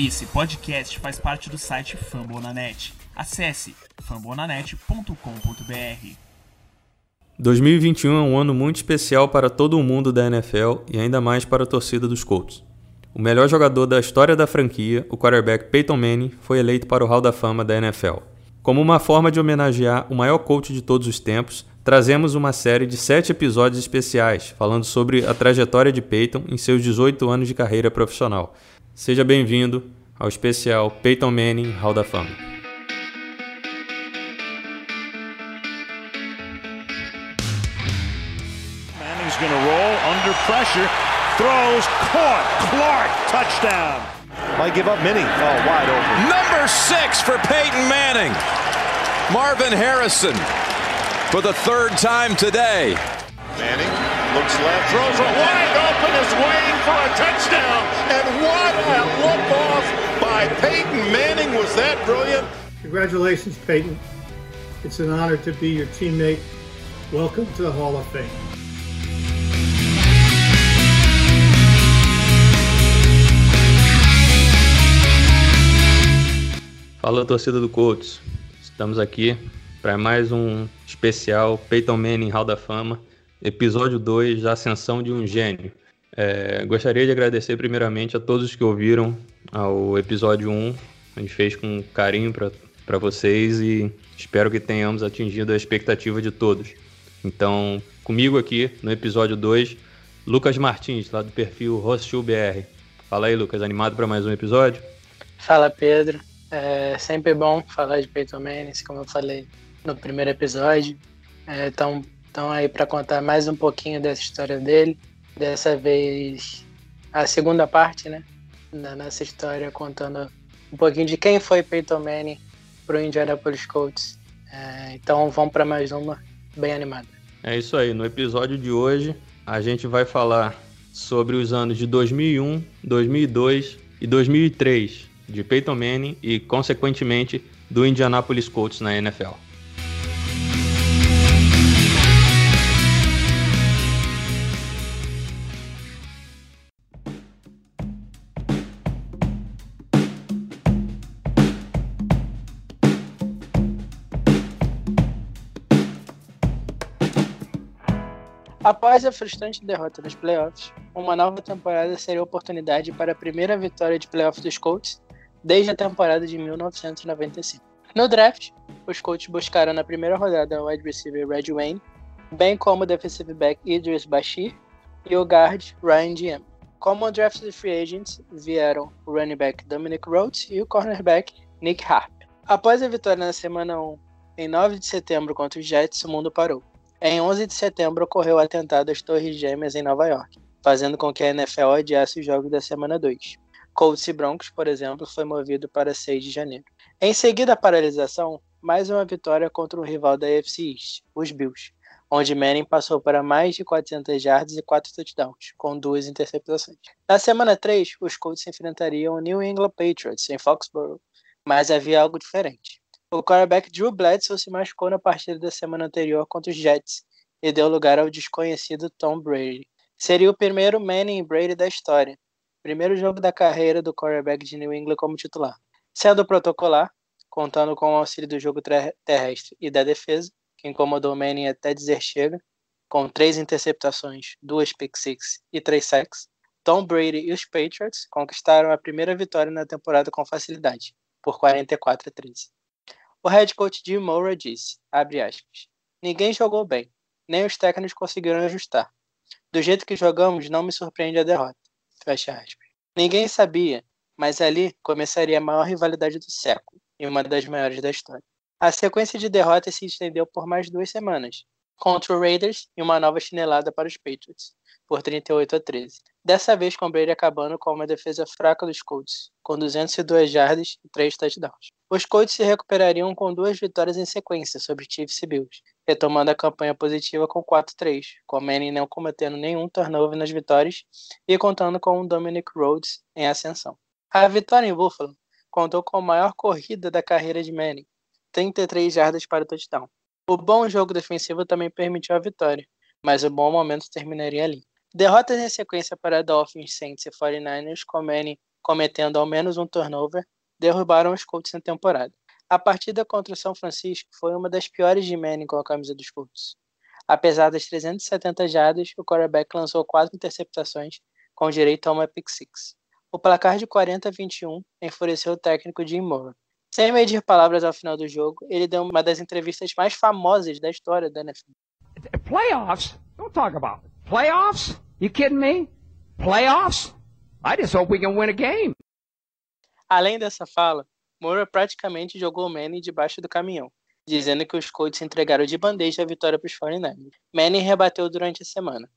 Esse podcast faz parte do site Fambonanet. Acesse fambonanet.com.br. 2021 é um ano muito especial para todo o mundo da NFL e ainda mais para a torcida dos Colts. O melhor jogador da história da franquia, o quarterback Peyton Manning, foi eleito para o Hall da Fama da NFL. Como uma forma de homenagear o maior coach de todos os tempos, trazemos uma série de sete episódios especiais falando sobre a trajetória de Peyton em seus 18 anos de carreira profissional. Seja bem-vindo ao especial Peyton Manning Hall da Fama. Manning's going to roll under pressure, throws, caught, Clark, touchdown. Might give up many. Oh, wide open. Number six for Peyton Manning. Marvin Harrison for the third time today. Manning looks left, Throws it wide open, is waiting for a touchdown. What a look off by Peyton Manning. Was that brilliant? Congratulations, Peyton. It's an honor to be your teammate. Welcome to the Hall of Fame. Fala torcida do Colts, estamos aqui para mais um especial Peyton Manning Hall da Fama, episódio 2, a Ascensão de um Gênio. É, gostaria de agradecer primeiramente a todos que ouviram ao episódio 1, a gente fez com carinho para vocês e espero que tenhamos atingido a expectativa de todos. Então, comigo aqui no episódio 2, Lucas Martins, lá do perfil Hostil BR. Fala aí, Lucas, animado para mais um episódio? Fala, Pedro. É sempre bom falar de Peyton Manning, como eu falei no primeiro episódio. Estão é, aí para contar mais um pouquinho dessa história dele. Dessa vez, a segunda parte, né? Da nossa história, contando um pouquinho de quem foi Peyton Manning para o Indianapolis Colts. É, então, vamos para mais uma bem animada. É isso aí. No episódio de hoje, a gente vai falar sobre os anos de 2001, 2002 e 2003 de Peyton Manning e, consequentemente, do Indianapolis Colts na NFL. Após a frustrante derrota nos playoffs, uma nova temporada seria a oportunidade para a primeira vitória de playoffs dos Colts desde a temporada de 1995. No draft, os Colts buscaram na primeira rodada o wide receiver Red Wayne, bem como o defensive back Idris Bashir e o guard Ryan Diem. Como draft de free agents, vieram o running back Dominic Rhodes e o cornerback Nick Harp. Após a vitória na semana 1, em 9 de setembro contra os Jets, o mundo parou. Em 11 de setembro ocorreu o atentado às Torres Gêmeas em Nova York, fazendo com que a NFL adiasse os jogos da semana 2. Colts e Broncos, por exemplo, foi movido para 6 de janeiro. Em seguida à paralisação, mais uma vitória contra um rival da AFC East, os Bills, onde Manning passou para mais de 400 yards e 4 touchdowns, com duas interceptações. Na semana 3, os Colts enfrentariam o New England Patriots em Foxborough, mas havia algo diferente. O quarterback Drew Bledsoe se machucou na partida da semana anterior contra os Jets e deu lugar ao desconhecido Tom Brady. Seria o primeiro Manning Brady da história, primeiro jogo da carreira do quarterback de New England como titular. Sendo protocolar, contando com o auxílio do jogo terrestre e da defesa, que incomodou Manning até dizer chega, com três interceptações, duas pick six e três sacks, Tom Brady e os Patriots conquistaram a primeira vitória na temporada com facilidade, por 44 a 13. O head coach Jim Mora disse, aspas, ninguém jogou bem, nem os técnicos conseguiram ajustar. Do jeito que jogamos, não me surpreende a derrota. Fecha aspas. Ninguém sabia, mas ali começaria a maior rivalidade do século e uma das maiores da história. A sequência de derrotas se estendeu por mais duas semanas, contra o Raiders e uma nova chinelada para os Patriots, por 38 a 13. Dessa vez com Brady acabando com uma defesa fraca dos Colts, com 202 jardas e 3 touchdowns. Os Colts se recuperariam com duas vitórias em sequência sobre Chiefs e Bills, retomando a campanha positiva com 4-3, com Manning não cometendo nenhum turnover nas vitórias e contando com o Dominic Rhodes em ascensão. A vitória em Buffalo contou com a maior corrida da carreira de Manning, 33 jardas para o touchdown. O bom jogo defensivo também permitiu a vitória, mas o bom momento terminaria ali. Derrotas em sequência para Dolphins, Saints e 49ers, com Manning cometendo ao menos um turnover, derrubaram os Colts na temporada. A partida contra o São Francisco foi uma das piores de Manning com a camisa dos Colts. Apesar das 370 jardas, o quarterback lançou quatro interceptações, com direito a uma pick six. O placar de 40 a 21 enfureceu o técnico Jim Mora. Sem medir palavras ao final do jogo, ele deu uma das entrevistas mais famosas da história da NFL. Playoffs? Don't talk about it. Playoffs? You kidding me? Playoffs? I just hope we can win a game. Além dessa fala, Moura praticamente jogou o Manning debaixo do caminhão, dizendo que os Colts entregaram de bandeja a vitória para os 49ers. Manning rebateu durante a semana.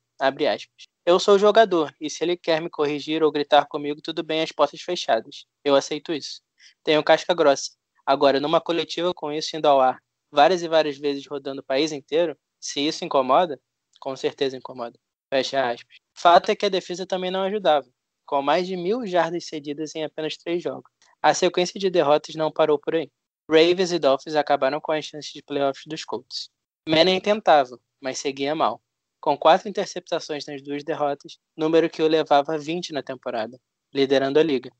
Eu sou o jogador, e se ele quer me corrigir ou gritar comigo, tudo bem, as portas fechadas. Eu aceito isso. Tenho casca grossa. Agora, numa coletiva com isso indo ao ar, várias e várias vezes rodando o país inteiro, se isso incomoda, com certeza incomoda. Fecha aspas. Fato é que a defesa também não ajudava, com mais de mil jardas cedidas em apenas três jogos. A sequência de derrotas não parou por aí. Ravens e Dolphins acabaram com as chances de playoffs dos Colts. Manning tentava, mas seguia mal com quatro interceptações nas duas derrotas, número que o levava a 20 na temporada, liderando a liga,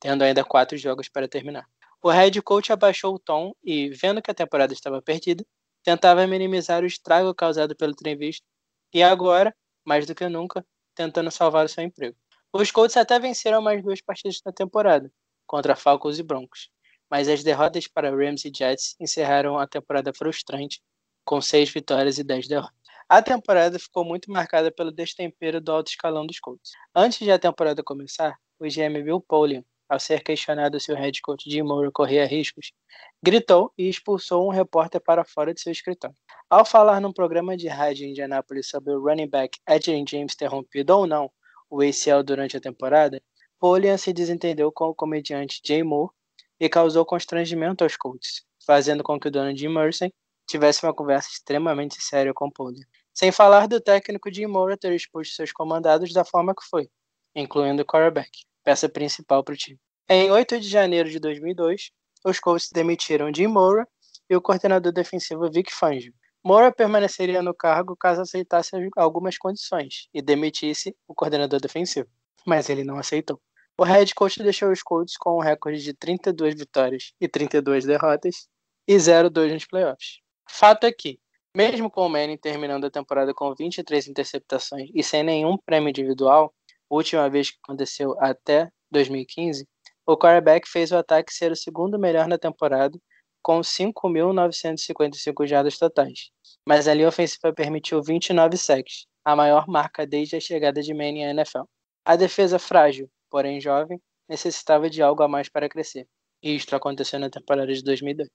tendo ainda quatro jogos para terminar. O head coach abaixou o tom e, vendo que a temporada estava perdida, tentava minimizar o estrago causado pelo trem visto e agora, mais do que nunca, tentando salvar o seu emprego. Os Colts até venceram mais duas partidas na temporada, contra Falcons e Broncos, mas as derrotas para Rams e Jets encerraram a temporada frustrante, com seis vitórias e dez derrotas. A temporada ficou muito marcada pelo destempero do alto escalão dos Colts. Antes de a temporada começar, o GM Bill Polian, ao ser questionado se o head coach Jim Moore corria riscos, gritou e expulsou um repórter para fora de seu escritório. Ao falar num programa de rádio em Indianápolis sobre o running back Edwin James ter rompido ou não o ACL durante a temporada, Polian se desentendeu com o comediante Jay Moore e causou constrangimento aos Colts, fazendo com que o dono Jim Mercer tivesse uma conversa extremamente séria com Polian. Sem falar do técnico Jim Mora ter exposto seus comandados da forma que foi, incluindo o quarterback, peça principal para o time. Em 8 de janeiro de 2002, os Colts demitiram Jim Mora e o coordenador defensivo Vic Fangio. Mora permaneceria no cargo caso aceitasse algumas condições e demitisse o coordenador defensivo, mas ele não aceitou. O head coach deixou os Colts com um recorde de 32 vitórias e 32 derrotas e 0-2 nos playoffs. Fato é que, mesmo com o Manning terminando a temporada com 23 interceptações e sem nenhum prêmio individual, última vez que aconteceu até 2015, o quarterback fez o ataque ser o segundo melhor na temporada, com 5.955 jardas totais. Mas a linha ofensiva permitiu 29 sacks, a maior marca desde a chegada de Manning à NFL. A defesa frágil, porém jovem, necessitava de algo a mais para crescer. E isto aconteceu na temporada de 2002.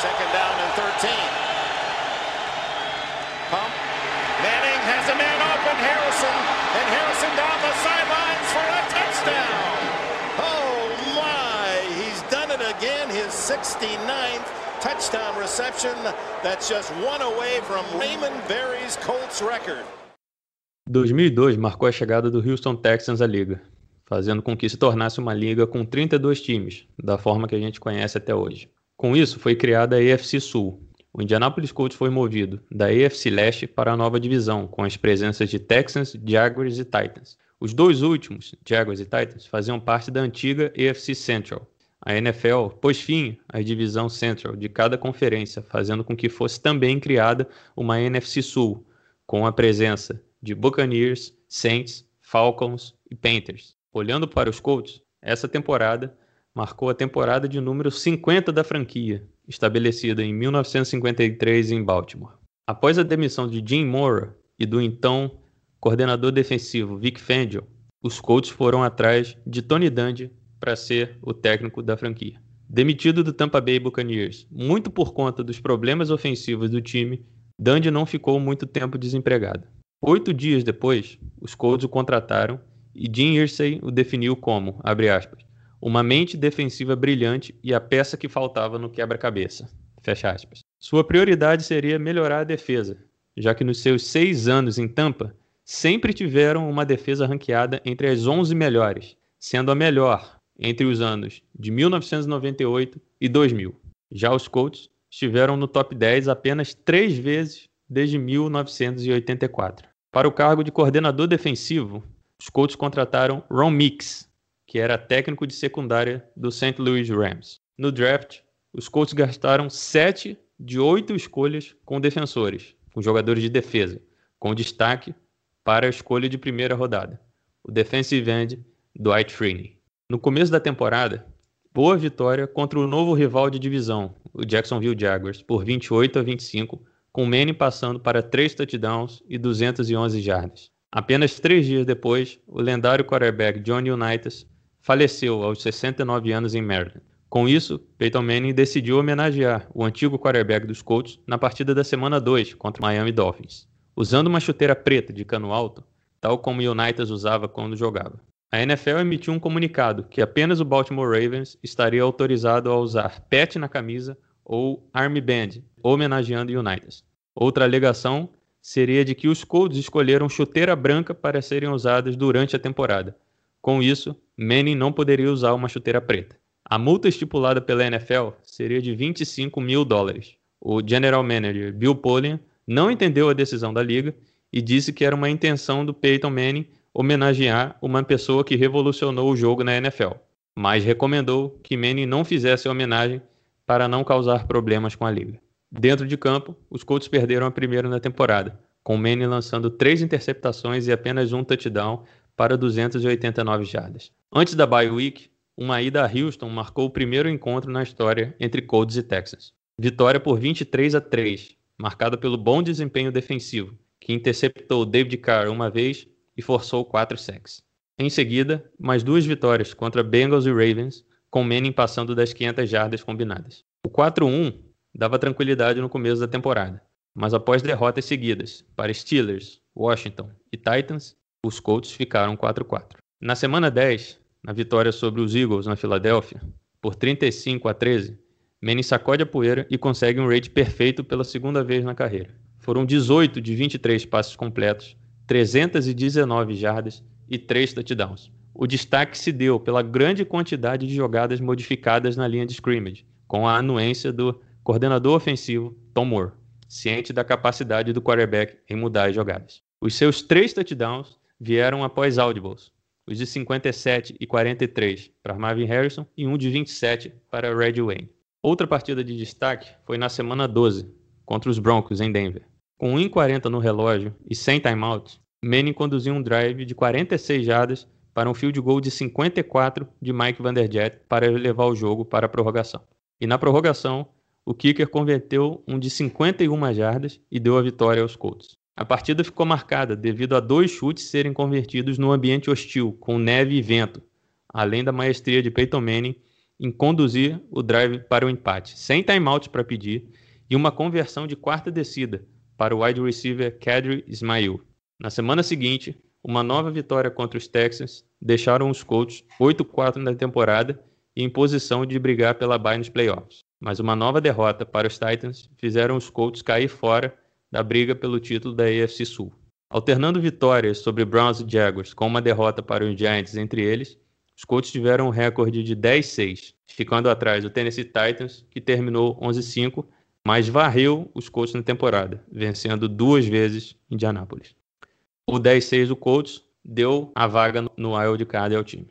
Second down and 13. Pump. Manning has a man open, Harrison, and Harrison down the sidelines for a touchdown. Oh my, he's done it again, his 69th touchdown reception. That's just one away from Raymond Berry's Colts record. 2002 marcou a chegada do Houston Texans à liga, fazendo com que se tornasse uma liga com 32 times, da forma que a gente conhece até hoje. Com isso, foi criada a AFC Sul. O Indianapolis Colts foi movido da AFC Leste para a nova divisão, com as presenças de Texans, Jaguars e Titans. Os dois últimos, Jaguars e Titans, faziam parte da antiga AFC Central. A NFL pôs fim à divisão Central de cada conferência, fazendo com que fosse também criada uma NFC Sul, com a presença de Buccaneers, Saints, Falcons e Panthers. Olhando para os Colts, essa temporada marcou a temporada de número 50 da franquia, estabelecida em 1953 em Baltimore. Após a demissão de Jim Mora e do então coordenador defensivo Vic Fangio, os Colts foram atrás de Tony Dungy para ser o técnico da franquia. Demitido do Tampa Bay Buccaneers, muito por conta dos problemas ofensivos do time, Dungy não ficou muito tempo desempregado. Oito dias depois, os Colts o contrataram e Jim Irsay o definiu como, abre aspas, uma mente defensiva brilhante e a peça que faltava no quebra-cabeça. Fecha aspas. Sua prioridade seria melhorar a defesa, já que nos seus seis anos em Tampa, sempre tiveram uma defesa ranqueada entre as 11 melhores, sendo a melhor entre os anos de 1998 e 2000. Já os Colts estiveram no top 10 apenas três vezes desde 1984. Para o cargo de coordenador defensivo, os Colts contrataram Ron Mix, que era técnico de secundária do St. Louis Rams. No draft, os Colts gastaram sete de oito escolhas com defensores, com jogadores de defesa, com destaque para a escolha de primeira rodada, o defensive end Dwight Freeney. No começo da temporada, boa vitória contra o novo rival de divisão, o Jacksonville Jaguars, por 28 a 25, com Manning passando para três touchdowns e 211 jardas. Apenas três dias depois, o lendário quarterback Johnny Unitas faleceu aos 69 anos em Maryland. Com isso, Peyton Manning decidiu homenagear o antigo quarterback dos Colts na partida da semana 2 contra o Miami Dolphins, usando uma chuteira preta de cano alto, tal como Unitas usava quando jogava. A NFL emitiu um comunicado que apenas o Baltimore Ravens estaria autorizado a usar pet na camisa ou armband, homenageando Unitas. Outra alegação seria de que os Colts escolheram chuteira branca para serem usadas durante a temporada. Com isso, Manning não poderia usar uma chuteira preta. A multa estipulada pela NFL seria de 25 mil dólares. O general manager Bill Polian não entendeu a decisão da liga e disse que era uma intenção do Peyton Manning homenagear uma pessoa que revolucionou o jogo na NFL, mas recomendou que Manning não fizesse homenagem para não causar problemas com a liga. Dentro de campo, os Colts perderam a primeira na temporada, com Manning lançando três interceptações e apenas um touchdown para 289 jardas. Antes da bye week, uma ida a Houston marcou o primeiro encontro na história entre Colts e Texans. Vitória por 23 a 3, marcada pelo bom desempenho defensivo, que interceptou David Carr uma vez e forçou quatro sacks. Em seguida, mais duas vitórias contra Bengals e Ravens, com Manning passando das 500 jardas combinadas. O 4-1 dava tranquilidade no começo da temporada, mas após derrotas seguidas para Steelers, Washington e Titans, os Colts ficaram 4-4. Na semana 10, na vitória sobre os Eagles na Filadélfia, por 35 a 13, Manning sacode a poeira e consegue um rate perfeito pela segunda vez na carreira. Foram 18 de 23 passes completos, 319 jardas e 3 touchdowns. O destaque se deu pela grande quantidade de jogadas modificadas na linha de scrimmage, com a anuência do coordenador ofensivo Tom Moore, ciente da capacidade do quarterback em mudar as jogadas. Os seus três touchdowns vieram após audibles, os de 57 e 43 para Marvin Harrison e um de 27 para Red Wayne. Outra partida de destaque foi na semana 12, contra os Broncos em Denver. Com 1,40 no relógio e sem timeout, Manning conduziu um drive de 46 jardas para um field goal de 54 de Mike Vanderjagt para levar o jogo para a prorrogação. E na prorrogação, o kicker converteu um de 51 jardas e deu a vitória aos Colts. A partida ficou marcada devido a dois chutes serem convertidos no ambiente hostil, com neve e vento, além da maestria de Peyton Manning em conduzir o drive para o empate, sem timeout para pedir, e uma conversão de quarta descida para o wide receiver Kadri Ismail. Na semana seguinte, uma nova vitória contra os Texans deixaram os Colts 8-4 na temporada e em posição de brigar pela bye nos playoffs. Mas uma nova derrota para os Titans fizeram os Colts cair fora da briga pelo título da AFC Sul. Alternando vitórias sobre Browns e Jaguars com uma derrota para os Giants entre eles, os Colts tiveram um recorde de 10-6, ficando atrás do Tennessee Titans, que terminou 11-5, mas varreu os Colts na temporada, vencendo duas vezes Indianápolis. O 10-6 do Colts deu a vaga no wild card ao time.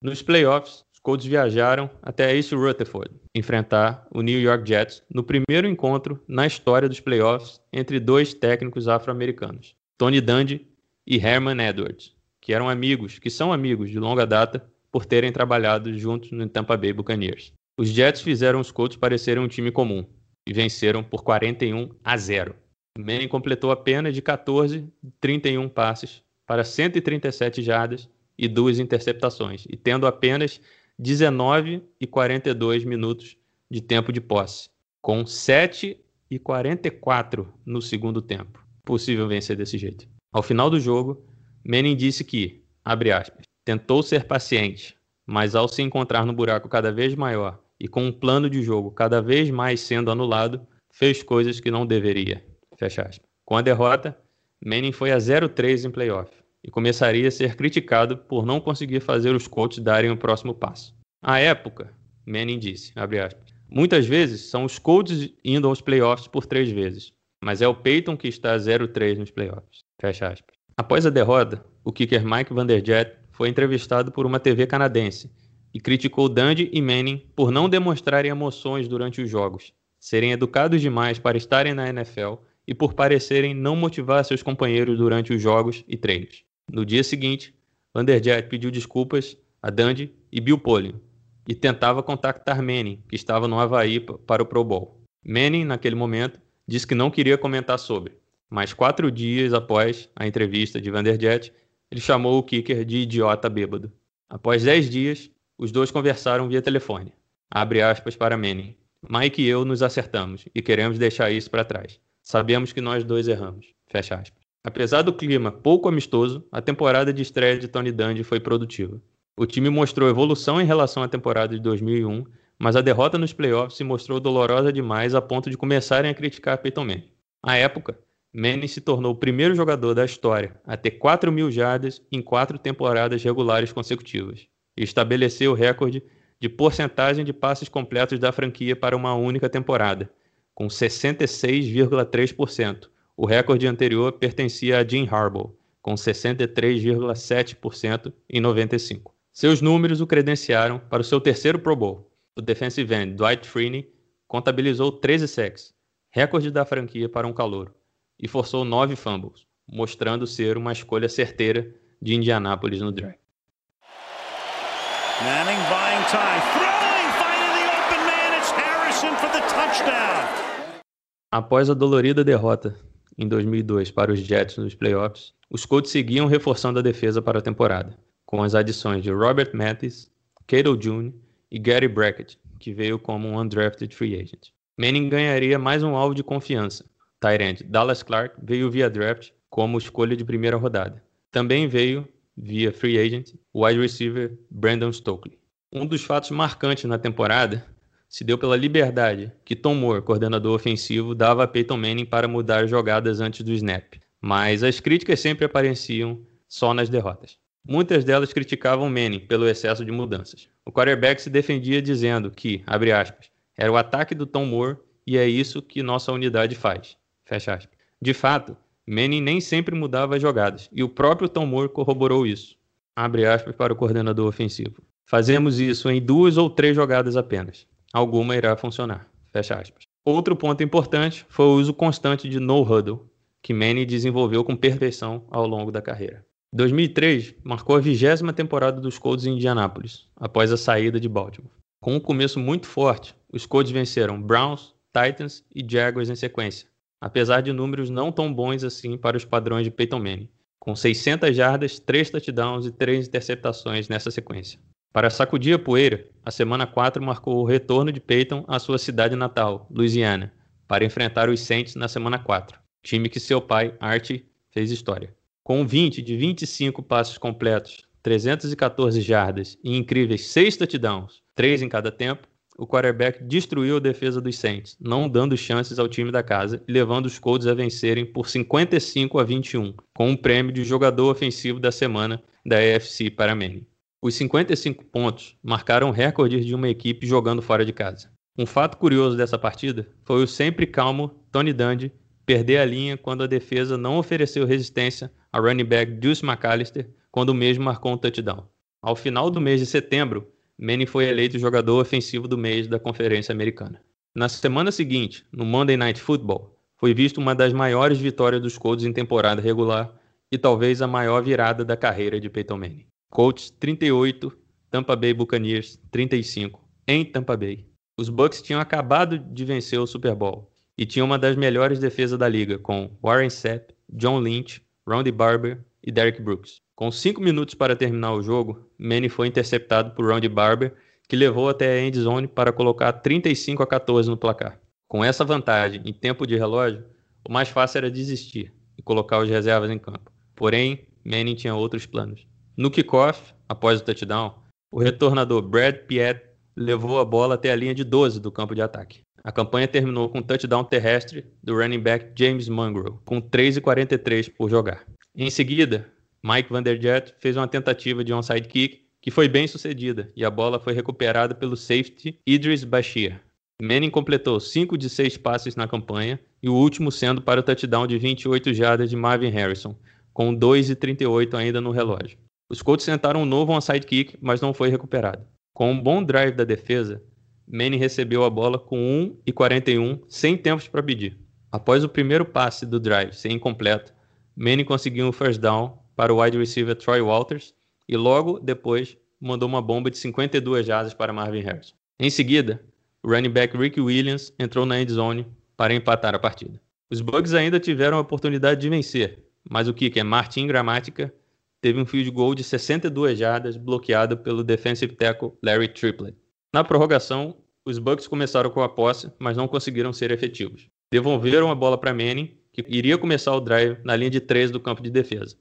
Nos playoffs, Colts viajaram até East Rutherford enfrentar o New York Jets no primeiro encontro na história dos playoffs entre dois técnicos afro-americanos, Tony Dungy e Herman Edwards, que eram amigos, que são amigos de longa data por terem trabalhado juntos no Tampa Bay Buccaneers. Os Jets fizeram os Colts parecerem um time comum e venceram por 41 a 0. Manning completou apenas de 14 de 31 passes para 137 jardas e duas interceptações, e tendo apenas 19 e 42 minutos de tempo de posse, com 7 e 44 no segundo tempo. Possível vencer desse jeito. Ao final do jogo, Manning disse que, abre aspas, tentou ser paciente, mas ao se encontrar no buraco cada vez maior e com um plano de jogo cada vez mais sendo anulado, fez coisas que não deveria. Fecha aspas. Com a derrota, Manning foi a 0-3 em playoff e começaria a ser criticado por não conseguir fazer os Colts darem o próximo passo. À época, Manning disse, aspas, muitas vezes são os Colts indo aos playoffs por três vezes, mas é o Peyton que está 0-3 nos playoffs. Fecha aspas. Após a derrota, o kicker Mike Vanderjet foi entrevistado por uma TV canadense e criticou Dundee e Manning por não demonstrarem emoções durante os jogos, serem educados demais para estarem na NFL e por parecerem não motivar seus companheiros durante os jogos e treinos. No dia seguinte, Vanderjet pediu desculpas a Dundee e Bill Polian e tentava contactar Manning, que estava no Havaí para o Pro Bowl. Manning, naquele momento, disse que não queria comentar sobre, mas quatro dias após a entrevista de Vanderjet, ele chamou o kicker de idiota bêbado. Após dez dias, os dois conversaram via telefone. Abre aspas para Manning. Mike e eu nos acertamos e queremos deixar isso para trás. Sabemos que nós dois erramos. Fecha aspas. Apesar do clima pouco amistoso, a temporada de estreia de Tony Dungy foi produtiva. O time mostrou evolução em relação à temporada de 2001, mas a derrota nos playoffs se mostrou dolorosa demais a ponto de começarem a criticar Peyton Manning. À época, Manning se tornou o primeiro jogador da história a ter 4 mil jardas em quatro temporadas regulares consecutivas e estabeleceu o recorde de porcentagem de passes completos da franquia para uma única temporada, com 66,3%. O recorde anterior pertencia a Jim Harbaugh, com 63,7% em 95. Seus números o credenciaram para o seu terceiro Pro Bowl. O defensive end Dwight Freeney contabilizou 13 sacks, recorde da franquia para um calouro, e forçou nove fumbles, mostrando ser uma escolha certeira de Indianápolis no draft. Manning buying time, throwing, finding the open man. It's Harrison for the touchdown. Após a dolorida derrota em 2002 para os Jets nos playoffs, os Colts seguiam reforçando a defesa para a temporada, com as adições de Robert Mathis, Cato Jr. e Gary Brackett, que veio como um undrafted free agent. Manning ganharia mais um alvo de confiança. Tyrant Dallas Clark veio via draft como escolha de primeira rodada. Também veio via free agent, o wide receiver Brandon Stokely. Um dos fatos marcantes na temporada se deu pela liberdade que Tom Moore, coordenador ofensivo, dava a Peyton Manning para mudar jogadas antes do snap. Mas as críticas sempre apareciam só nas derrotas. Muitas delas criticavam Manning pelo excesso de mudanças. O quarterback se defendia dizendo que, abre aspas, era o ataque do Tom Moore e é isso que nossa unidade faz. Fecha aspas. De fato, Manning nem sempre mudava as jogadas, e o próprio Tom Moore corroborou isso. Abre aspas para o coordenador ofensivo. Fazemos isso em duas ou três jogadas apenas. Alguma irá funcionar. Fecha aspas. Outro ponto importante foi o uso constante de no huddle, que Manning desenvolveu com perfeição ao longo da carreira. 2003 marcou a vigésima temporada dos Colts em Indianápolis, após a saída de Baltimore. Com um começo muito forte, os Colts venceram Browns, Titans e Jaguars em sequência, apesar de números não tão bons assim para os padrões de Peyton Manning, com 600 jardas, 3 touchdowns e 3 interceptações nessa sequência. Para sacudir a poeira, a semana 4 marcou o retorno de Peyton à sua cidade natal, Louisiana, para enfrentar os Saints na semana 4, time que seu pai, Archie, fez história. Com 20 de 25 passos completos, 314 jardas e incríveis 6 touchdowns, 3 em cada tempo, o quarterback destruiu a defesa dos Saints, não dando chances ao time da casa e levando os Colts a vencerem por 55 a 21, com um prêmio de jogador ofensivo da semana da AFC para Manning. Os 55 pontos marcaram recordes de uma equipe jogando fora de casa. Um fato curioso dessa partida foi o sempre calmo Tony Dungy perder a linha quando a defesa não ofereceu resistência ao running back Deuce McAllister quando o mesmo marcou um touchdown. Ao final do mês de setembro, Manning foi eleito jogador ofensivo do mês da Conferência Americana. Na semana seguinte, no Monday Night Football, foi visto uma das maiores vitórias dos Colts em temporada regular e talvez a maior virada da carreira de Peyton Manning. Colts 38, Tampa Bay Buccaneers 35, em Tampa Bay. Os Bucks tinham acabado de vencer o Super Bowl e tinham uma das melhores defesas da liga, com Warren Sapp, John Lynch, Rondy Barber e Derek Brooks. Com cinco minutos para terminar o jogo, Manny foi interceptado por Rondy Barber, que levou até a end zone para colocar 35 a 14 no placar. Com essa vantagem em tempo de relógio, o mais fácil era desistir e colocar os reservas em campo. Porém, Manning tinha outros planos. No kickoff, após o touchdown, o retornador Brad Piet levou a bola até a linha de 12 do campo de ataque. A campanha terminou com um touchdown terrestre do running back James Mongrel, com 3,43 por jogar. Em seguida, Mike Vanderjet fez uma tentativa de onside kick que foi bem sucedida e a bola foi recuperada pelo safety Idris Bashir. Manning completou 5 de 6 passes na campanha e o último sendo para o touchdown de 28 jardas de Marvin Harrison, com 2,38 ainda no relógio. Os Colts tentaram um novo onside kick, mas não foi recuperado. Com um bom drive da defesa, Manning recebeu a bola com 1 e 41, sem tempos para pedir. Após o primeiro passe do drive ser incompleto, Manning conseguiu um first down para o wide receiver Troy Walters e logo depois mandou uma bomba de 52 jardas para Marvin Harrison. Em seguida, o running back Rick Williams entrou na end zone para empatar a partida. Os Bugs ainda tiveram a oportunidade de vencer, mas o kicker Martin Gramática teve um field goal de 62 jardas bloqueado pelo defensive tackle Larry Triplett. Na prorrogação, os Bucks começaram com a posse, mas não conseguiram ser efetivos. Devolveram a bola para Manning, que iria começar o drive na linha de 3 do campo de defesa.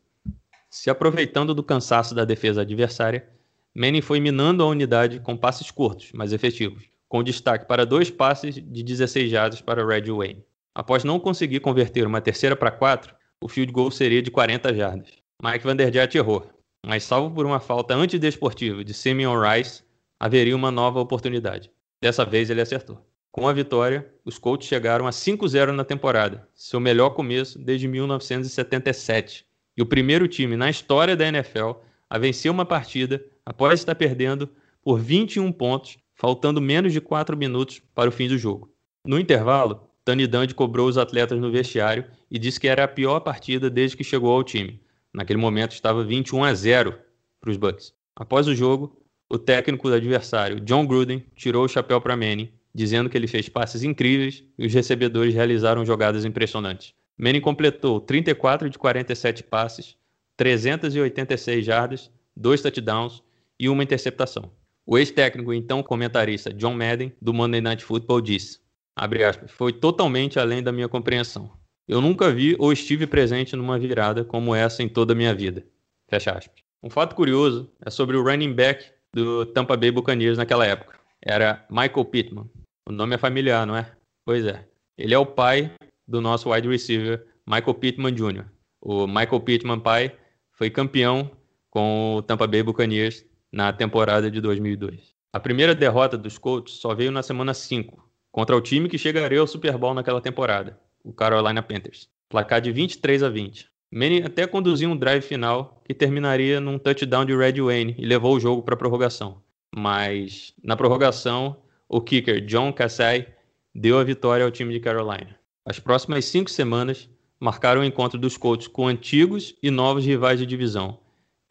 Se aproveitando do cansaço da defesa adversária, Manning foi minando a unidade com passes curtos, mas efetivos, com destaque para dois passes de 16 jardas para Red Wayne. Após não conseguir converter uma terceira para quatro, o field goal seria de 40 jardas. Mike Vanderjagt errou, mas salvo por uma falta antidesportiva de Simeon Rice, haveria uma nova oportunidade. Dessa vez ele acertou. Com a vitória, os Colts chegaram a 5-0 na temporada, seu melhor começo desde 1977, e o primeiro time na história da NFL a vencer uma partida após estar perdendo por 21 pontos, faltando menos de 4 minutos para o fim do jogo. No intervalo, Tony Dungy cobrou os atletas no vestiário e disse que era a pior partida desde que chegou ao time. Naquele momento estava 21 a 0 para os Bucks. Após o jogo, o técnico do adversário, John Gruden, tirou o chapéu para Manning, dizendo que ele fez passes incríveis e os recebedores realizaram jogadas impressionantes. Manning completou 34 de 47 passes, 386 jardas, dois touchdowns e uma interceptação. O ex-técnico e então comentarista John Madden, do Monday Night Football, disse, aspas, foi totalmente além da minha compreensão. Eu nunca vi ou estive presente numa virada como essa em toda a minha vida. Fecha aspas. Um fato curioso é sobre o running back do Tampa Bay Buccaneers naquela época. Era Michael Pittman. O nome é familiar, não é? Pois é. Ele é o pai do nosso wide receiver Michael Pittman Jr. O Michael Pittman pai foi campeão com o Tampa Bay Buccaneers na temporada de 2002. A primeira derrota dos Colts só veio na semana 5, contra o time que chegaria ao Super Bowl naquela temporada, o Carolina Panthers. Placar de 23 a 20. Manning até conduziu um drive final que terminaria num touchdown de Red Wayne e levou o jogo para a prorrogação. Mas na prorrogação, o kicker John Cassay deu a vitória ao time de Carolina. As próximas cinco semanas marcaram o encontro dos Colts com antigos e novos rivais de divisão,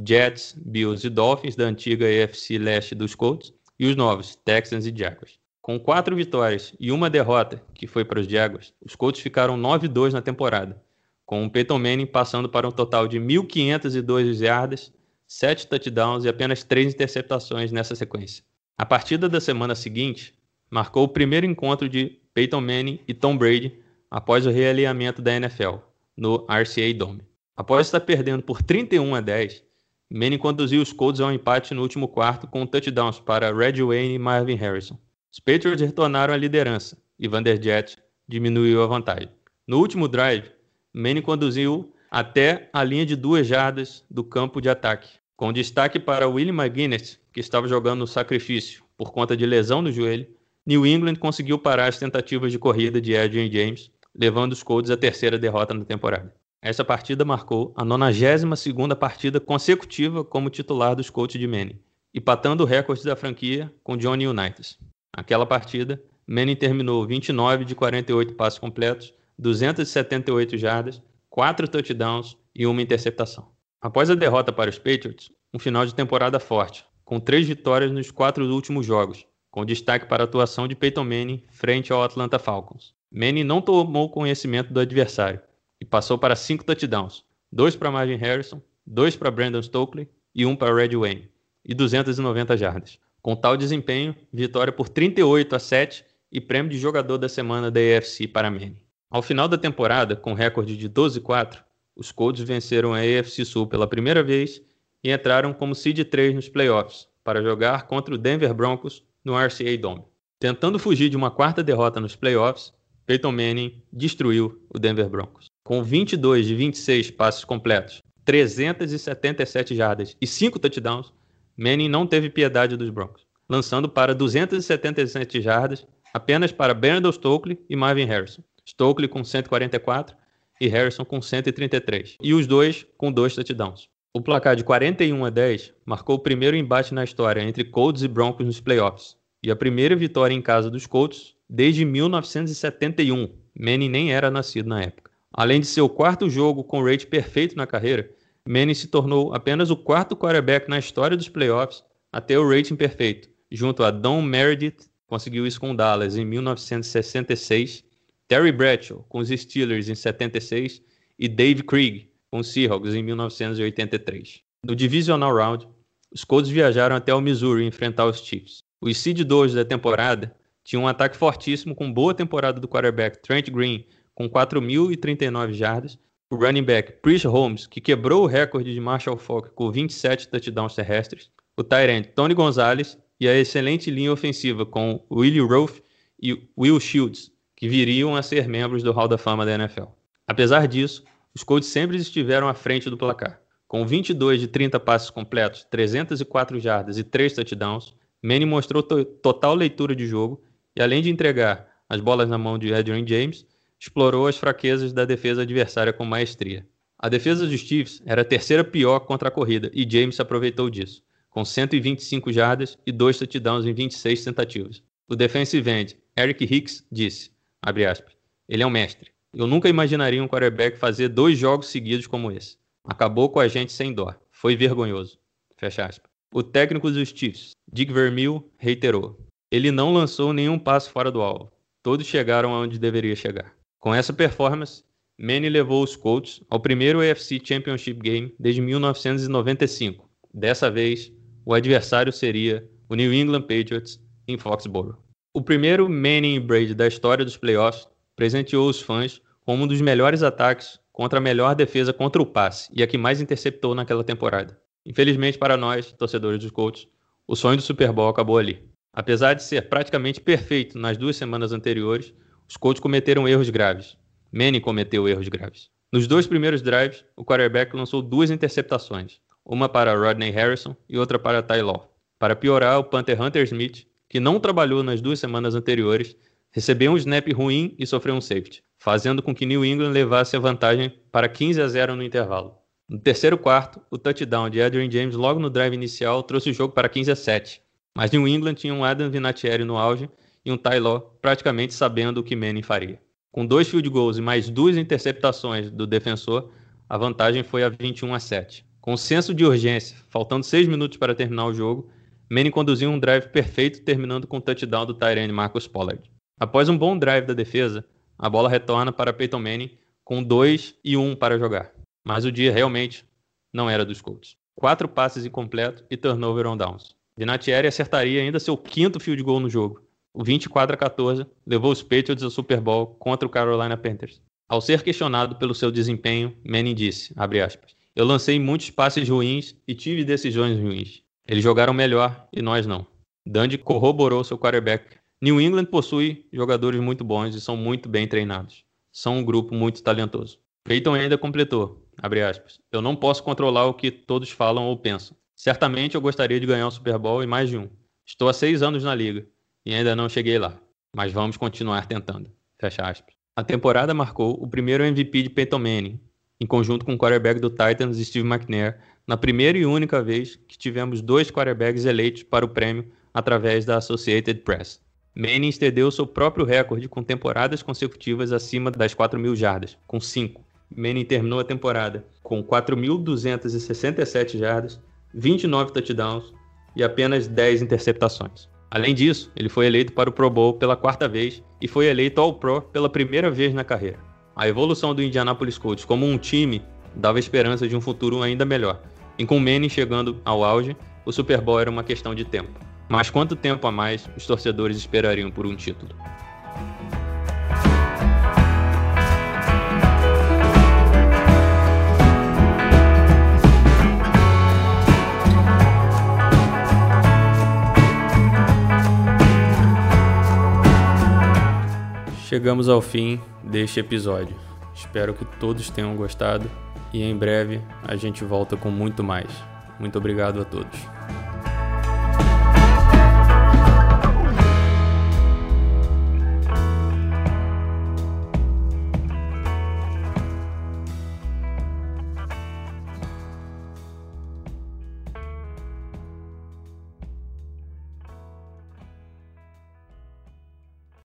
Jets, Bills e Dolphins da antiga AFC leste dos Colts e os novos Texans e Jaguars. Com quatro vitórias e uma derrota, que foi para os Jaguars, os Colts ficaram 9-2 na temporada com o Peyton Manning passando para um total de 1.502 yardas, 7 touchdowns e apenas 3 interceptações nessa sequência. A partida da semana seguinte marcou o primeiro encontro de Peyton Manning e Tom Brady após o realinhamento da NFL, no RCA Dome. Após estar perdendo por 31 a 10, Manning conduziu os Colts ao empate no último quarto com touchdowns para Red Wayne e Marvin Harrison. Os Patriots retornaram à liderança e Van Der Jet diminuiu a vantagem. No último drive, Manning conduziu até a linha de duas jardas do campo de ataque, com destaque para Willie McGuinness, que estava jogando no sacrifício por conta de lesão no joelho. New England conseguiu parar as tentativas de corrida de Adrian James, levando os Colts à terceira derrota na temporada. Essa partida marcou a 92ª partida consecutiva como titular dos Colts de Manning, empatando o recorde da franquia com Johnny Unitas. Naquela partida, Manning terminou 29 de 48 passos completos, 278 jardas, 4 touchdowns e uma interceptação. Após a derrota para os Patriots, um final de temporada forte, com três vitórias nos quatro últimos jogos, com destaque para a atuação de Peyton Manning frente ao Atlanta Falcons. Manning não tomou conhecimento do adversário e passou para cinco touchdowns, dois para Marvin Harrison, dois para Brandon Stokely e um para Red Wayne, e 290 jardas. Com tal desempenho, vitória por 38 a 7 e prêmio de jogador da semana da AFC para Manning. Ao final da temporada, com recorde de 12-4, os Colts venceram a AFC Sul pela primeira vez e entraram como seed 3 nos playoffs para jogar contra o Denver Broncos no RCA Dome. Tentando fugir de uma quarta derrota nos playoffs, Peyton Manning destruiu o Denver Broncos. Com 22 de 26 passes completos, 377 jardas e 5 touchdowns, Manning não teve piedade dos Broncos, lançando para 277 jardas apenas para Brandon Stokely e Marvin Harrison. Stokely com 144 e Harrison com 133, e os dois com dois touchdowns. O placar de 41 a 10 marcou o primeiro embate na história entre Colts e Broncos nos playoffs, e a primeira vitória em casa dos Colts desde 1971. Manning nem era nascido na época. Além de seu quarto jogo com rate perfeito na carreira, Manning se tornou apenas o quarto quarterback na história dos playoffs a ter o rating perfeito, junto a Don Meredith, conseguiu isso com Dallas em 1966, Terry Bradshaw com os Steelers em 76 e Dave Krieg com os Seahawks em 1983. No Divisional Round, os Colts viajaram até o Missouri enfrentar os Chiefs. Os seed 2 da temporada tinham um ataque fortíssimo com boa temporada do quarterback Trent Green com 4.039 jardas, o running back Chris Holmes, que quebrou o recorde de Marshall Falk com 27 touchdowns terrestres, o tight Tony Gonzalez e a excelente linha ofensiva com Willie Roth e Will Shields, que viriam a ser membros do Hall da Fama da NFL. Apesar disso, os Colts sempre estiveram à frente do placar. Com 22 de 30 passes completos, 304 jardas e 3 touchdowns, Manning mostrou to total leitura de jogo e, além de entregar as bolas na mão de Adrian James, explorou as fraquezas da defesa adversária com maestria. A defesa dos Chiefs era a terceira pior contra a corrida e James se aproveitou disso, com 125 jardas e 2 touchdowns em 26 tentativas. O defensive end Eric Hicks disse, aspas, ele é um mestre. Eu nunca imaginaria um quarterback fazer dois jogos seguidos como esse. Acabou com a gente sem dó. Foi vergonhoso. Fecha aspas. O técnico dos Chiefs, Dick Vermeil, reiterou. Ele não lançou nenhum passo fora do alvo. Todos chegaram aonde deveria chegar. Com essa performance, Manny levou os Colts ao primeiro AFC Championship Game desde 1995. Dessa vez, o adversário seria o New England Patriots em Foxborough. O primeiro Manning e Brady da história dos playoffs presenteou os fãs com um dos melhores ataques contra a melhor defesa contra o passe e a que mais interceptou naquela temporada. Infelizmente para nós, torcedores dos Colts, o sonho do Super Bowl acabou ali. Apesar de ser praticamente perfeito nas duas semanas anteriores, os Colts cometeram erros graves. Manning cometeu erros graves. Nos dois primeiros drives, o quarterback lançou duas interceptações, uma para Rodney Harrison e outra para Ty Law. Para piorar, o Panther Hunter Smith, que não trabalhou nas duas semanas anteriores, recebeu um snap ruim e sofreu um safety, fazendo com que New England levasse a vantagem para 15 a 0 no intervalo. No terceiro quarto, o touchdown de Adrian James logo no drive inicial trouxe o jogo para 15 a 7, mas New England tinha um Adam Vinatieri no auge e um Taylor praticamente sabendo o que Manning faria. Com dois field goals e mais duas interceptações do defensor, a vantagem foi a 21 a 7. Com senso de urgência, faltando seis minutos para terminar o jogo, Manning conduziu um drive perfeito, terminando com o touchdown do Tyrene Marcus Pollard. Após um bom drive da defesa, a bola retorna para Peyton Manning com 2 e 1 um para jogar. Mas o dia realmente não era dos Colts. Quatro passes incompletos e turnover on downs. Vinatieri acertaria ainda seu quinto field goal no jogo, o 24 a 14 levou os Patriots ao Super Bowl contra o Carolina Panthers. Ao ser questionado pelo seu desempenho, Manning disse, aspas, eu lancei muitos passes ruins e tive decisões ruins. Eles jogaram melhor e nós não. Dandy corroborou seu quarterback. New England possui jogadores muito bons e são muito bem treinados. São um grupo muito talentoso. Peyton ainda completou, aspas, eu não posso controlar o que todos falam ou pensam. Certamente eu gostaria de ganhar um Super Bowl e mais de um. Estou há seis anos na liga e ainda não cheguei lá, mas vamos continuar tentando. Fecha aspas. A temporada marcou o primeiro MVP de Peyton Manning, em conjunto com o quarterback do Titans, Steve McNair, na primeira e única vez que tivemos dois quarterbacks eleitos para o prêmio através da Associated Press. Manning estendeu seu próprio recorde com temporadas consecutivas acima das 4 mil jardas, com 5. Manning terminou a temporada com 4.267 jardas, 29 touchdowns e apenas 10 interceptações. Além disso, ele foi eleito para o Pro Bowl pela quarta vez e foi eleito ao Pro pela primeira vez na carreira. A evolução do Indianapolis Colts como um time dava esperança de um futuro ainda melhor. E com Manning chegando ao auge, o Super Bowl era uma questão de tempo. Mas quanto tempo a mais os torcedores esperariam por um título? Chegamos ao fim deste episódio. Espero que todos tenham gostado e em breve a gente volta com muito mais. Muito obrigado a todos.